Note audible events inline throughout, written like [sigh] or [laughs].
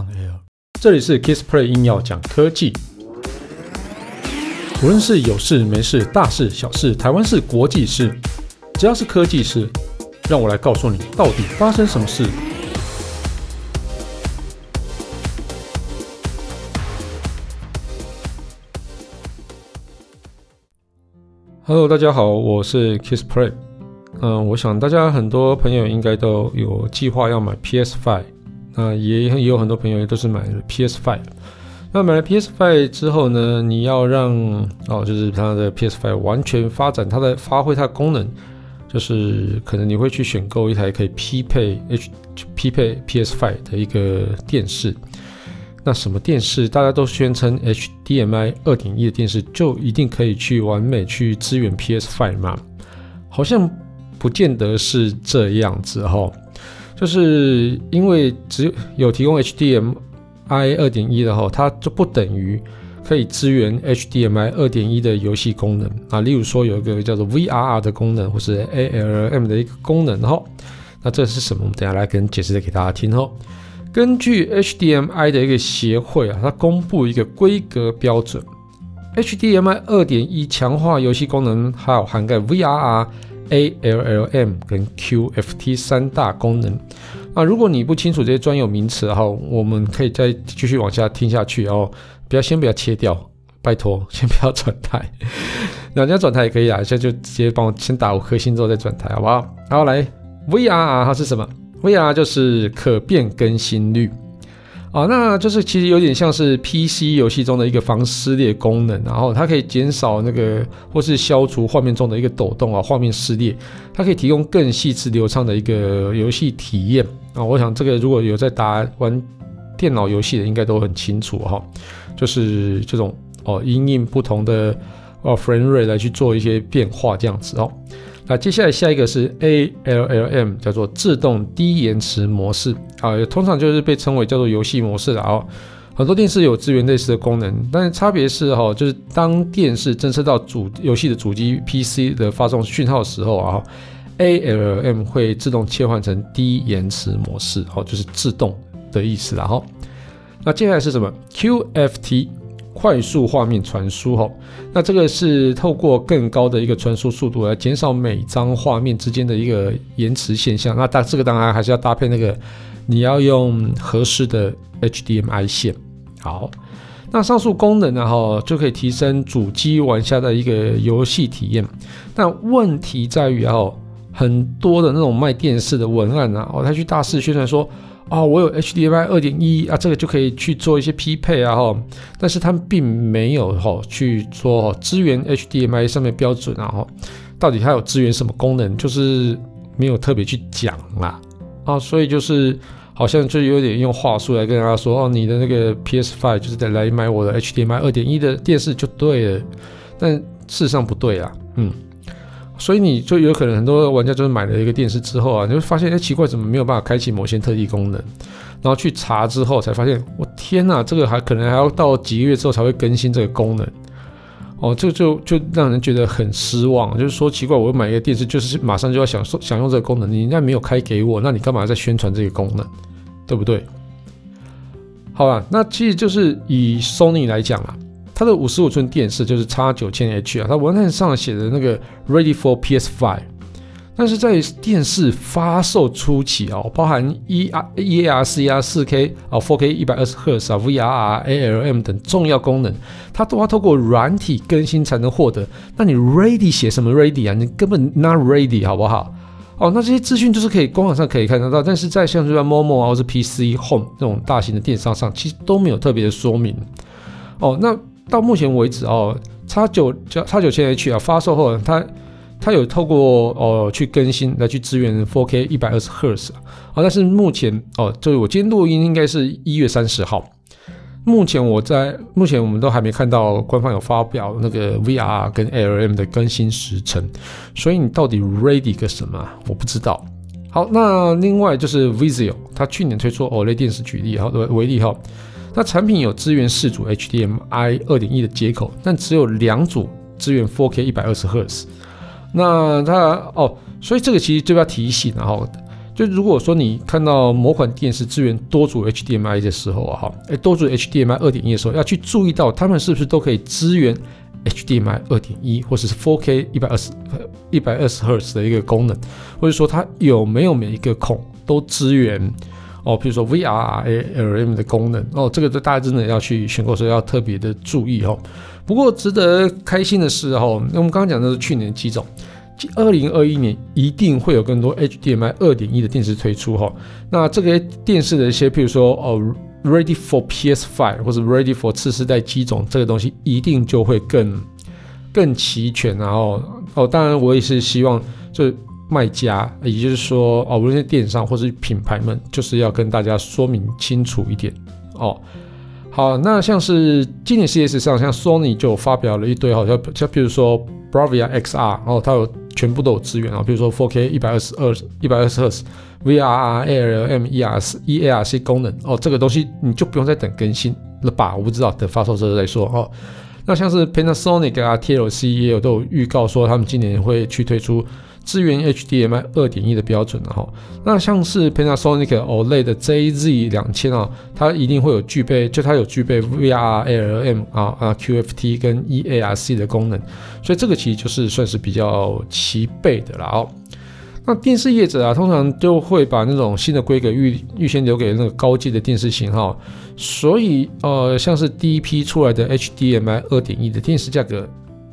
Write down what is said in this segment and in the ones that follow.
on air。这里是 Kissplay 硬要讲科技，无论是有事没事、大事小事、台湾事、国际事，只要是科技事，让我来告诉你到底发生什么事。Hello，大家好，我是 Kissplay。嗯，我想大家很多朋友应该都有计划要买 PS Five。那也也有很多朋友也都是买了 PS5，那买了 PS5 之后呢，你要让哦，就是它的 PS5 完全发展它的发挥它的功能，就是可能你会去选购一台可以匹配 H 匹配 PS5 的一个电视。那什么电视大家都宣称 HDMI 二点一的电视就一定可以去完美去支援 PS5 吗？好像不见得是这样子哈。就是因为只有提供 HDMI 二点一的话，它就不等于可以支援 HDMI 二点一的游戏功能啊。例如说有一个叫做 VRR 的功能，或是 ALM 的一个功能哈。那这是什么？我们等下来跟解释的给大家听哈。根据 HDMI 的一个协会啊，它公布一个规格标准，HDMI 二点一强化游戏功能，还有涵盖 VRR。ALLM 跟 QFT 三大功能啊，如果你不清楚这些专有名词哈，我们可以再继续往下听下去哦。不要先不要切掉，拜托，[laughs] 先不要转台。那 [laughs] 人家转台也可以啊，现在就直接帮我先打五颗星之后再转台，好不好？好，来 VRR 它是什么？V R 就是可变更新率。啊，那就是其实有点像是 PC 游戏中的一个防撕裂功能，然后它可以减少那个或是消除画面中的一个抖动啊，画面撕裂，它可以提供更细致流畅的一个游戏体验啊。我想这个如果有在打玩电脑游戏的，应该都很清楚哈，就是这种哦，因应不同的哦 frame rate 来去做一些变化这样子哦。那接下来下一个是 ALLM，叫做自动低延迟模式啊，通常就是被称为叫做游戏模式的哦。很多电视有支援类似的功能，但是差别是哈，就是当电视侦测到主游戏的主机 PC 的发送讯号的时候啊，ALLM 会自动切换成低延迟模式，哦，就是自动的意思。然后，那接下来是什么？QFT。快速画面传输哈，那这个是透过更高的一个传输速度来减少每张画面之间的一个延迟现象。那但这个当然还是要搭配那个你要用合适的 HDMI 线。好，那上述功能呢哈就可以提升主机玩家的一个游戏体验。但问题在于哈，很多的那种卖电视的文案啊，哦，他去大肆宣传说。啊、哦，我有 HDMI 二点一啊，这个就可以去做一些匹配啊哈，但是他们并没有哈去做支援 HDMI 上面标准啊哈，到底它有支援什么功能，就是没有特别去讲啦。啊，所以就是好像就有点用话术来跟大家说哦，你的那个 PS5 就是得来买我的 HDMI 二点一的电视就对了，但事实上不对啊，嗯。所以你就有可能很多玩家就是买了一个电视之后啊，你会发现哎奇怪，怎么没有办法开启某些特异功能？然后去查之后才发现，我天哪，这个还可能还要到几个月之后才会更新这个功能。哦，这就就让人觉得很失望。就是说奇怪，我买一个电视就是马上就要享受享用这个功能，你应该没有开给我，那你干嘛在宣传这个功能？对不对？好吧，那其实就是以 Sony 来讲啊。它的五十五寸电视就是 X 九千 H 啊，它文案上写的那个 Ready for PS5，但是在电视发售初期啊，包含 E R E A R C 啊、四 K 啊、4K 一百二十赫兹啊、V R R、A L M 等重要功能，它都要透过软体更新才能获得。那你 Ready 写什么 Ready 啊？你根本 Not Ready 好不好？哦，那这些资讯就是可以官网上可以看得到，但是在像是 Momo 啊或是 PC Home 这种大型的电商上，其实都没有特别的说明。哦，那。到目前为止哦，X 九叫 X 九千 H 啊，发售后它它有透过哦去更新来去支援 4K 一百二十赫兹啊，但是目前哦，就是我今天录音应该是一月三十号，目前我在目前我们都还没看到官方有发表那个 VR 跟 ALM 的更新时程，所以你到底 ready 个什么？我不知道。好，那另外就是 Vizio，它去年推出 OLED 电视举例哈为例哈。那产品有支援四组 HDMI 二点一的接口，但只有两组支援 4K 一百二十赫兹。那它哦，所以这个其实就要提醒，然后就如果说你看到某款电视支援多组 HDMI 的时候啊，哈，哎，多组 HDMI 二点一的时候，要去注意到他们是不是都可以支援 HDMI 二点一，或者是 4K 一百二十一百二十赫兹的一个功能，或者说它有没有每一个孔都支援哦，比如说 VRRALM 的功能哦，这个大家真的要去选购时候要特别的注意哦。不过值得开心的是哦，我们刚刚讲的是去年的机种。二零二一年一定会有更多 HDMI 二点一的电视推出哈，那这个电视的一些，譬如说哦，Ready for PS5 或者 Ready for 次世代机种，这个东西一定就会更更齐全，然后哦，当然我也是希望，就卖家，也就是说哦，无论是电商或是品牌们，就是要跟大家说明清楚一点哦。好，那像是今年 CS 上，像 Sony 就发表了一堆，好像像譬如说 Bravia XR，然哦，它有。全部都有资源啊，比如说 4K 一百二十二一百二十赫兹，VRR、ALM、ERC、eARC 功能哦，这个东西你就不用再等更新了吧？我不知道，等发售之后再说哦。那像是 Panasonic 啊、TLC 也有都有预告说，他们今年会去推出。支援 HDMI 二点一的标准的哈，那像是 Panasonic OLED 的 JZ 两千啊，它一定会有具备，就它有具备 VRRLM 啊啊 QFT 跟 eARC 的功能，所以这个其实就是算是比较齐备的了哦。那电视业者啊，通常就会把那种新的规格预预先留给那个高阶的电视型号，所以呃，像是第一批出来的 HDMI 二点一的电视价格，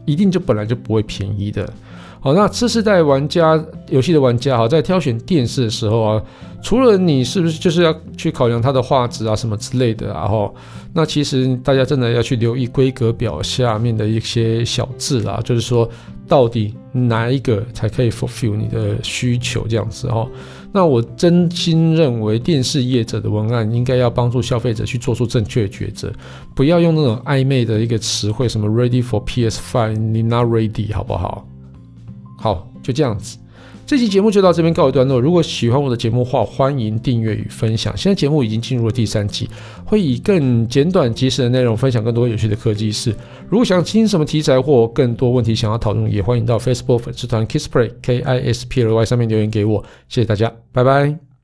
一定就本来就不会便宜的。好，那次世代玩家游戏的玩家哈，在挑选电视的时候啊，除了你是不是就是要去考量它的画质啊什么之类的，啊？哈那其实大家真的要去留意规格表下面的一些小字啦，就是说到底哪一个才可以 fulfill 你的需求这样子哈。那我真心认为电视业者的文案应该要帮助消费者去做出正确的抉择，不要用那种暧昧的一个词汇，什么 ready for PS5，你 not ready 好不好？好，就这样子，这期节目就到这边告一段落。如果喜欢我的节目话，欢迎订阅与分享。现在节目已经进入了第三季，会以更简短及时的内容分享更多有趣的科技事。如果想听什么题材或更多问题想要讨论，也欢迎到 Facebook 粉丝团 Kissplay K I S P L Y 上面留言给我。谢谢大家，拜拜。